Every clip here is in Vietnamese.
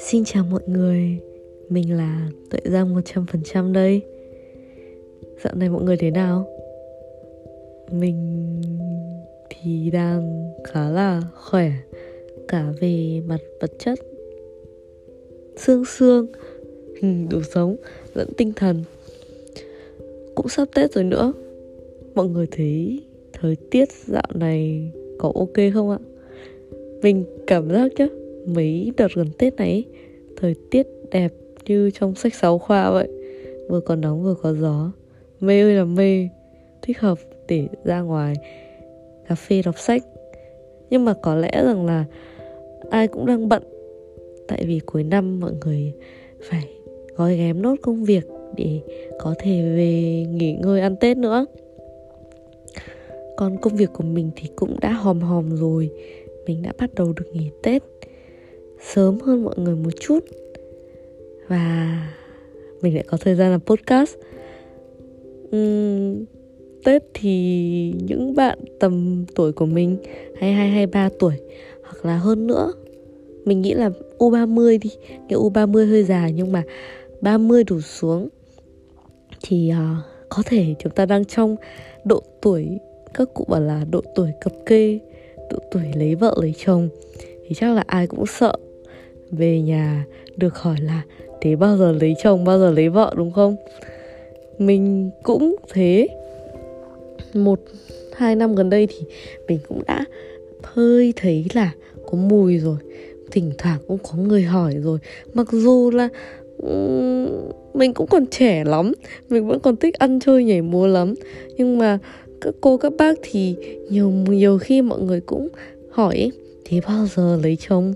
Xin chào mọi người, mình là Tuệ Giang 100% đây. Dạo này mọi người thế nào? Mình thì đang khá là khỏe Cả về mặt vật chất Xương xương ừ, Đủ sống lẫn tinh thần. Cũng sắp Tết rồi nữa. Mọi người thấy thời tiết dạo này có ok không ạ? Mình cảm giác chứ mấy đợt gần Tết này thời tiết đẹp như trong sách giáo khoa vậy. Vừa có nóng vừa có gió. Mê ơi là mê. Thích hợp để ra ngoài cà phê đọc sách. Nhưng mà có lẽ rằng là ai cũng đang bận. Tại vì cuối năm mọi người phải gói ghém nốt công việc để có thể về nghỉ ngơi ăn tết nữa còn công việc của mình thì cũng đã hòm hòm rồi. Mình đã bắt đầu được nghỉ tết sớm hơn mọi người một chút. Và mình lại có thời gian làm podcast. Uhm, Tết thì những bạn tầm tuổi của mình 22, 23 tuổi Hoặc là hơn nữa Mình nghĩ là U30 đi Cái U30 hơi già nhưng mà 30 đủ xuống Thì uh, có thể chúng ta đang trong độ tuổi các cụ bảo là độ tuổi cập kê, Độ tuổi lấy vợ lấy chồng. Thì chắc là ai cũng sợ về nhà được hỏi là thế bao giờ lấy chồng, bao giờ lấy vợ? đúng không? Mình cũng thế. Một, hai năm gần đây thì mình cũng đã hơi thấy là có mùi rồi, thỉnh thoảng cũng có người hỏi rồi. Mặc dù là mình cũng còn trẻ lắm, mình vẫn còn thích ăn chơi nhảy múa lắm. Nhưng mà các cô, các bác thì nhiều nhiều khi mọi người cũng hỏi thế bao giờ lấy chồng?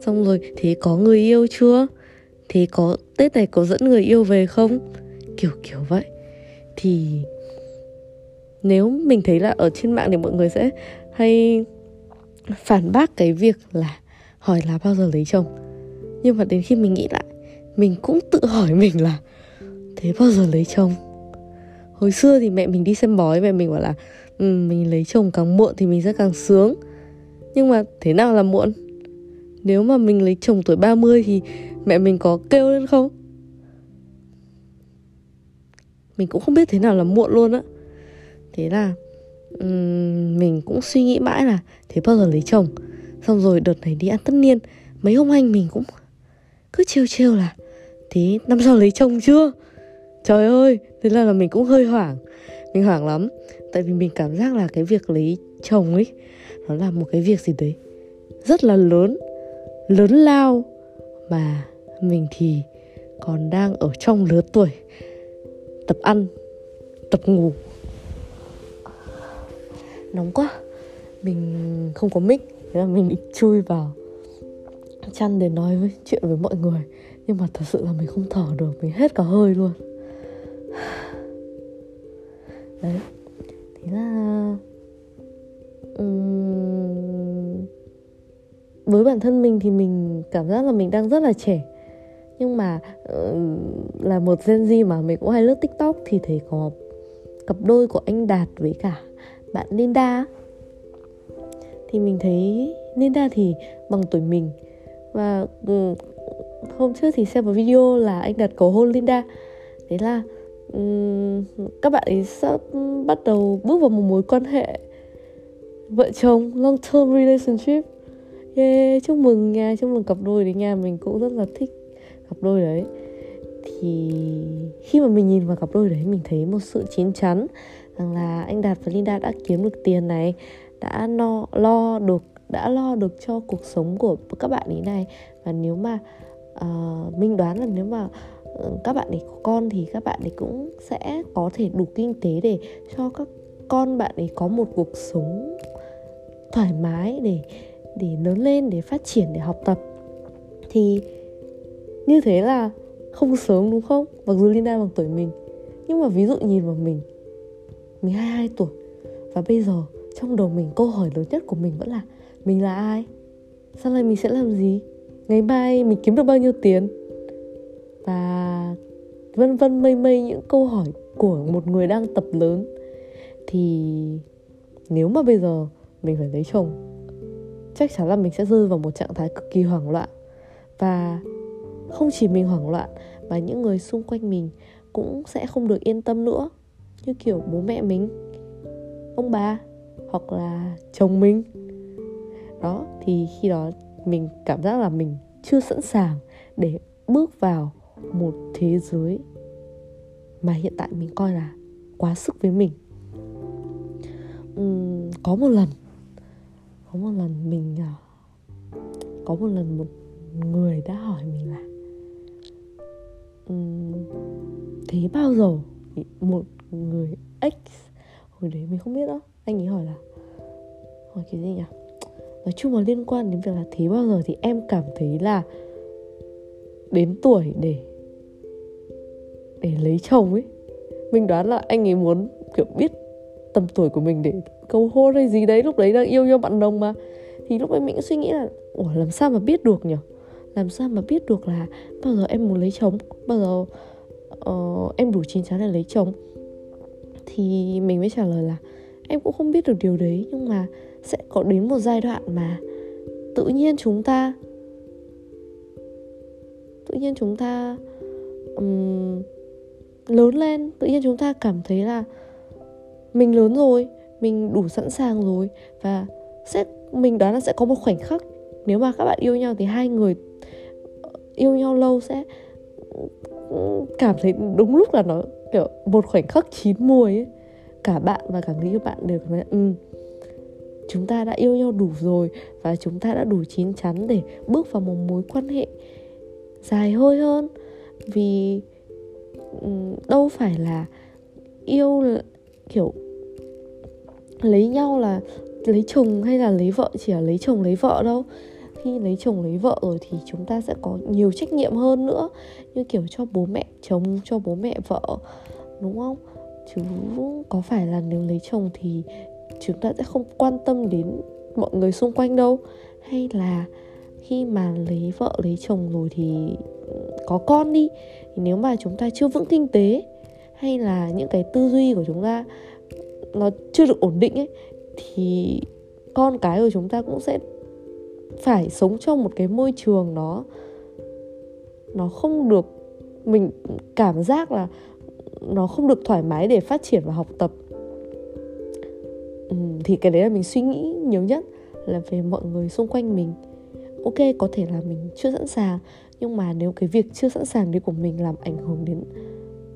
Xong rồi, thế có người yêu chưa? Thế có, tết này có dẫn người yêu về không? Kiểu kiểu vậy. Thì nếu mình thấy là ở trên mạng thì mọi người sẽ hay phản bác cái việc là hỏi là bao giờ lấy chồng. Nhưng mà đến khi mình nghĩ lại, mình cũng tự hỏi mình là thế bao giờ lấy chồng? Hồi xưa thì mẹ mình đi xem bói mẹ mình bảo là um, mình lấy chồng càng muộn thì mình sẽ càng sướng. Nhưng mà thế nào là muộn? Nếu mà mình lấy chồng tuổi 30 thì mẹ mình có kêu lên không? Mình cũng không biết thế nào là muộn luôn á. Thế là um, Mình cũng suy nghĩ mãi là Thế bao giờ lấy chồng? Xong rồi đợt này đi ăn tất niên Mấy ông anh mình cũng cứ trêu trêu là Thế năm sau lấy chồng chưa? Trời ơi! Thế là, là mình cũng hơi hoảng. Mình hoảng lắm. Tại vì mình cảm giác là cái việc lấy chồng ấy Nó là một cái việc gì đấy Rất là lớn lớn lao mà mình thì còn đang ở trong lứa tuổi tập ăn tập ngủ. Nóng quá. Mình không có mic thế là mình định chui vào chăn để nói với chuyện với mọi người. Nhưng mà thật sự là mình không thở được mình hết cả hơi luôn đấy. Thế là um, với bản thân mình thì mình cảm giác là mình đang rất là trẻ. Nhưng mà uh, là một Gen Z mà mình cũng hay lướt tiktok thì thấy có cặp đôi của anh Đạt với cả bạn Linda thì mình thấy Linda thì bằng tuổi mình. Và um, hôm trước thì xem một video là anh Đạt cầu hôn Linda. Thế là um, các bạn ấy sắp bắt đầu bước vào một mối quan hệ vợ chồng long term relationship. Yeah, chúc mừng nha chúc mừng cặp đôi đấy nha mình cũng rất là thích cặp đôi đấy. Thì khi mà mình nhìn vào cặp đôi đấy mình thấy một sự chín chắn rằng là anh Đạt và Linda đã kiếm được tiền này đã no, lo được đã lo được cho cuộc sống của các bạn ý này. Và nếu mà uh, mình đoán là nếu mà các bạn ấy có con thì các bạn ấy cũng sẽ có thể đủ kinh tế để cho các con bạn ấy có một cuộc sống thoải mái để để lớn lên, để phát triển, để học tập. Thì như thế là không sớm đúng không? Mặc dù Linda bằng tuổi mình, nhưng mà ví dụ nhìn vào mình mình 22 tuổi, và bây giờ trong đầu mình câu hỏi lớn nhất của mình vẫn là, mình là ai? Sau này mình sẽ làm gì? Ngày mai mình kiếm được bao nhiêu tiền? Và vân vân mây mây những câu hỏi của một người đang tập lớn. Thì nếu mà bây giờ mình phải lấy chồng, chắc chắn là mình sẽ rơi vào một trạng thái cực kỳ hoảng loạn. Và không chỉ mình hoảng loạn, mà những người xung quanh mình cũng sẽ không được yên tâm nữa. Như kiểu bố mẹ mình, ông bà, hoặc là chồng mình. Đó, thì khi đó mình cảm giác là mình chưa sẵn sàng để bước vào một thế giới mà hiện tại mình coi là quá sức với mình. Uhm, có một lần có một lần mình à, có một lần một người đã hỏi mình là um, thế bao giờ một người ex? Hồi đấy mình không biết đó anh ấy hỏi là hỏi cái gì nhỉ? Nói chung là liên quan đến việc là thế bao giờ thì em cảm thấy là đến tuổi để để lấy chồng ấy. Mình đoán là anh ấy muốn kiểu biết tầm tuổi của mình để cầu hôn hay gì đấy lúc đấy đang yêu nhau bạn đồng mà. Thì lúc đấy mình cũng suy nghĩ là ủa làm sao mà biết được nhỉ? Làm sao mà biết được là bao giờ em muốn lấy chồng? Bao giờ uh, em đủ chín chắn để lấy chồng? Thì mình mới trả lời là em cũng không biết được điều đấy nhưng mà sẽ có đến một giai đoạn mà tự nhiên chúng ta tự nhiên chúng ta um, lớn lên, tự nhiên chúng ta cảm thấy là mình lớn rồi, mình đủ sẵn sàng rồi và sẽ, mình đoán là sẽ có một khoảnh khắc nếu mà các bạn yêu nhau thì hai người yêu nhau lâu sẽ cảm thấy đúng lúc là nó kiểu một khoảnh khắc chín mùi ấy. Cả bạn và cả người yêu bạn đều cảm thấy ừ chúng ta đã yêu nhau đủ rồi và chúng ta đã đủ chín chắn để bước vào một mối quan hệ dài hơi hơn. Vì Ừ, đâu phải là yêu kiểu, lấy nhau là lấy chồng hay là lấy vợ, chỉ là lấy chồng lấy vợ đâu. Khi lấy chồng lấy vợ rồi thì chúng ta sẽ có nhiều trách nhiệm hơn nữa, như kiểu cho bố mẹ chồng, cho bố mẹ vợ, đúng không? Chứ có phải là nếu lấy chồng thì chúng ta sẽ không quan tâm đến mọi người xung quanh đâu. Hay là khi mà lấy vợ, lấy chồng rồi thì có con đi thì nếu mà chúng ta chưa vững kinh tế hay là những cái tư duy của chúng ta nó chưa được ổn định ấy thì con cái của chúng ta cũng sẽ phải sống trong một cái môi trường nó nó không được mình cảm giác là nó không được thoải mái để phát triển và học tập. Ừ, thì cái đấy là mình suy nghĩ nhiều nhất là về mọi người xung quanh mình. Ok có thể là mình chưa sẵn sàng nhưng mà nếu cái việc chưa sẵn sàng đấy của mình làm ảnh hưởng đến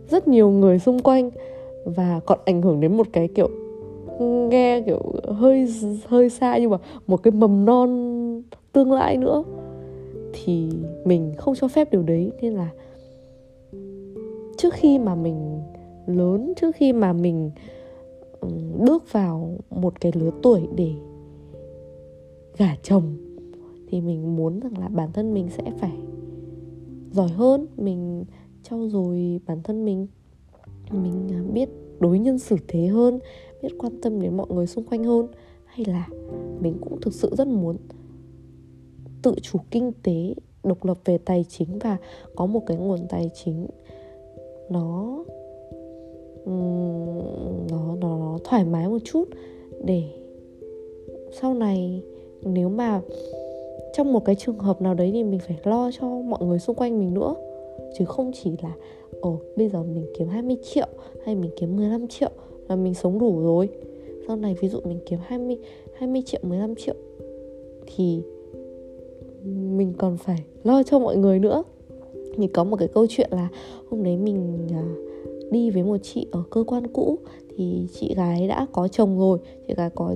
rất nhiều người xung quanh và còn ảnh hưởng đến một cái kiểu nghe kiểu hơi hơi xa nhưng mà một cái mầm non tương lai nữa, thì mình không cho phép điều đấy. Nên là trước khi mà mình lớn, trước khi mà mình ừ, bước vào một cái lứa tuổi để gả chồng, thì mình muốn rằng là bản thân mình sẽ phải giỏi hơn mình trau dồi bản thân mình. Mình à, biết đối nhân xử thế hơn biết quan tâm đến mọi người xung quanh hơn. Hay là mình cũng thực sự rất muốn tự chủ kinh tế độc lập về tài chính và có một cái nguồn tài chính nó nó nó, nó thoải mái một chút để sau này nếu mà trong một cái trường hợp nào đấy thì mình phải lo cho mọi người xung quanh mình nữa. Chứ không chỉ là, ồ, bây giờ mình kiếm 20 triệu, hay mình kiếm 15 triệu là mình sống đủ rồi. Sau này ví dụ mình kiếm 20 20 triệu 15 triệu thì mình còn phải lo cho mọi người nữa. Thì có một cái câu chuyện là hôm đấy mình à, đi với một chị ở cơ quan cũ thì chị gái đã có chồng rồi, chị gái có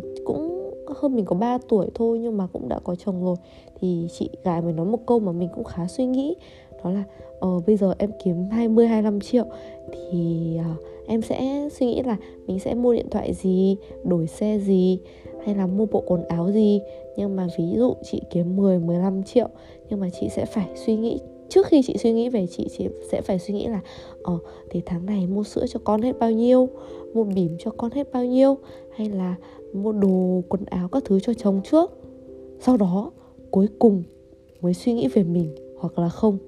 hơn mình có 3 tuổi thôi nhưng mà cũng đã có chồng rồi. Thì chị gái mới nói một câu mà mình cũng khá suy nghĩ. Đó là ờ bây giờ em kiếm 20 25 triệu thì uh, em sẽ suy nghĩ là mình sẽ mua điện thoại gì, đổi xe gì hay là mua bộ quần áo gì. Nhưng mà ví dụ chị kiếm 10 15 triệu nhưng mà chị sẽ phải suy nghĩ trước khi chị suy nghĩ về chị chị sẽ phải suy nghĩ là ờ thì tháng này mua sữa cho con hết bao nhiêu? Mua bỉm cho con hết bao nhiêu? Hay là mua đồ quần áo các thứ cho chồng trước. Sau đó cuối cùng mới suy nghĩ về mình hoặc là không.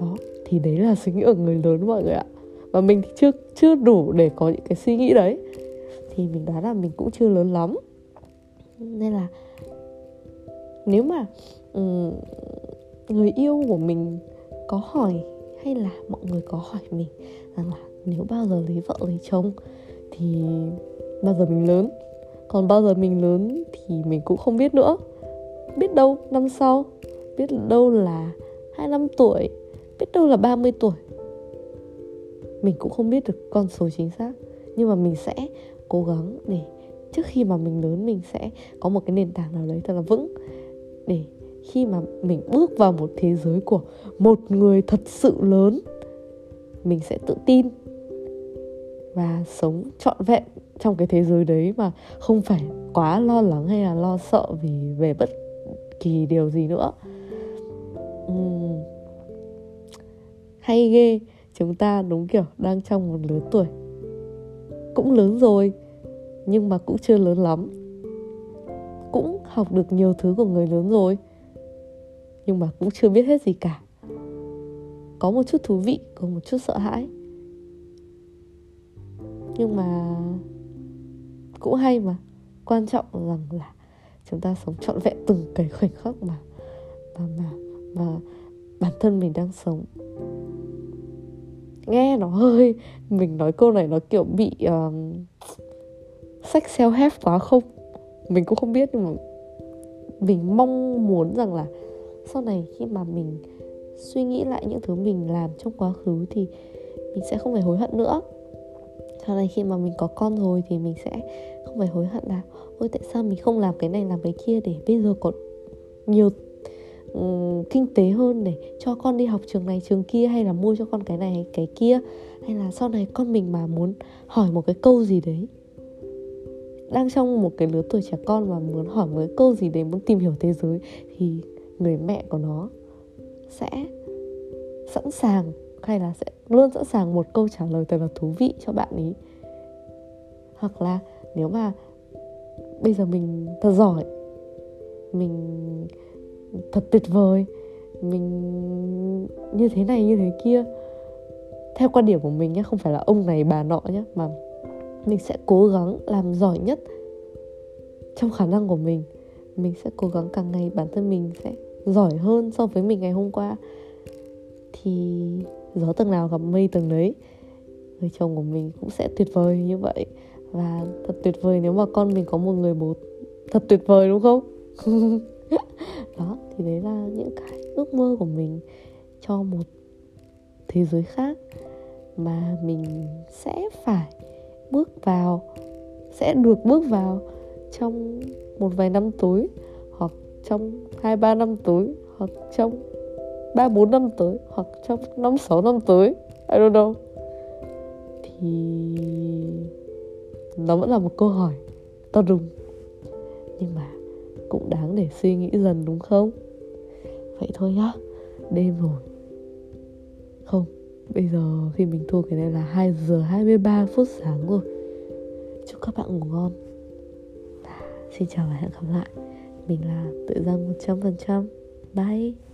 Đó thì đấy là suy nghĩ ở người lớn mọi người ạ. Và mình thì chưa chưa đủ để có những cái suy nghĩ đấy. Thì mình đoán là mình cũng chưa lớn lắm. Nên là nếu mà um, người yêu của mình có hỏi hay là mọi người có hỏi mình rằng là nếu bao giờ lấy vợ lấy chồng thì bao giờ mình lớn? Còn bao giờ mình lớn thì mình cũng không biết nữa. Biết đâu năm sau, biết đâu là 25 tuổi, biết đâu là 30 tuổi. Mình cũng không biết được con số chính xác, nhưng mà mình sẽ cố gắng để trước khi mà mình lớn mình sẽ có một cái nền tảng nào đấy thật là vững, để khi mà mình bước vào một thế giới của một người thật sự lớn, mình sẽ tự tin và sống trọn vẹn trong cái thế giới đấy mà không phải quá lo lắng hay là lo sợ vì về bất kỳ điều gì nữa. Uhm. hay ghê, chúng ta đúng kiểu đang trong một lứa tuổi cũng lớn rồi, nhưng mà cũng chưa lớn lắm. Cũng học được nhiều thứ của người lớn rồi, nhưng mà cũng chưa biết hết gì cả. Có một chút thú vị, có một chút sợ hãi. Nhưng mà cũng hay mà. Quan trọng rằng là chúng ta sống trọn vẹn từng cái khoảnh khắc mà mà mà mà bản thân mình đang sống. Nghe nó hơi mình nói câu này nó kiểu bị uh, sách self help quá không? Mình cũng không biết nhưng mà mình mong muốn rằng là sau này khi mà mình suy nghĩ lại những thứ mình làm trong quá khứ thì mình sẽ không phải hối hận nữa. Sau này khi mà mình có con rồi thì mình sẽ không phải hối hận là ôi tại sao mình không làm cái này làm cái kia để bây giờ có nhiều um, kinh tế hơn để cho con đi học trường này trường kia hay là mua cho con cái này hay cái kia? Hay là sau này con mình mà muốn hỏi một cái câu gì đấy? Đang trong một cái lứa tuổi trẻ con mà muốn hỏi một cái câu gì đấy muốn tìm hiểu thế giới thì người mẹ của nó sẽ sẵn sàng hay là sẽ luôn sẵn sàng một câu trả lời thật là thú vị cho bạn ấy hoặc là nếu mà bây giờ mình thật giỏi, mình thật tuyệt vời, mình như thế này, như thế kia, theo quan điểm của mình nhé không phải là ông này, bà nọ nhé mà mình sẽ cố gắng làm giỏi nhất trong khả năng của mình. Mình sẽ cố gắng càng ngày bản thân mình sẽ giỏi hơn so với mình ngày hôm qua. Thì gió tầng nào gặp mây tầng đấy người chồng của mình cũng sẽ tuyệt vời như vậy và thật tuyệt vời nếu mà con mình có một người bố thật tuyệt vời, đúng không? Đó, thì đấy là những cái ước mơ của mình cho một thế giới khác mà mình sẽ phải bước vào, sẽ được bước vào trong một vài năm tới, hoặc trong hai, ba năm tới, hoặc trong ba, bốn năm tới, hoặc trong năm, sáu năm tới. I don't know. Thì nó vẫn là một câu hỏi to đùng. Nhưng mà cũng đáng để suy nghĩ dần đúng không? Vậy thôi nhá, đêm rồi. Không, bây giờ khi mình thu cái này là 2 giờ 23 phút sáng rồi. Chúc các bạn ngủ ngon. Xin chào và hẹn gặp lại. Mình là tự dân 100% bye.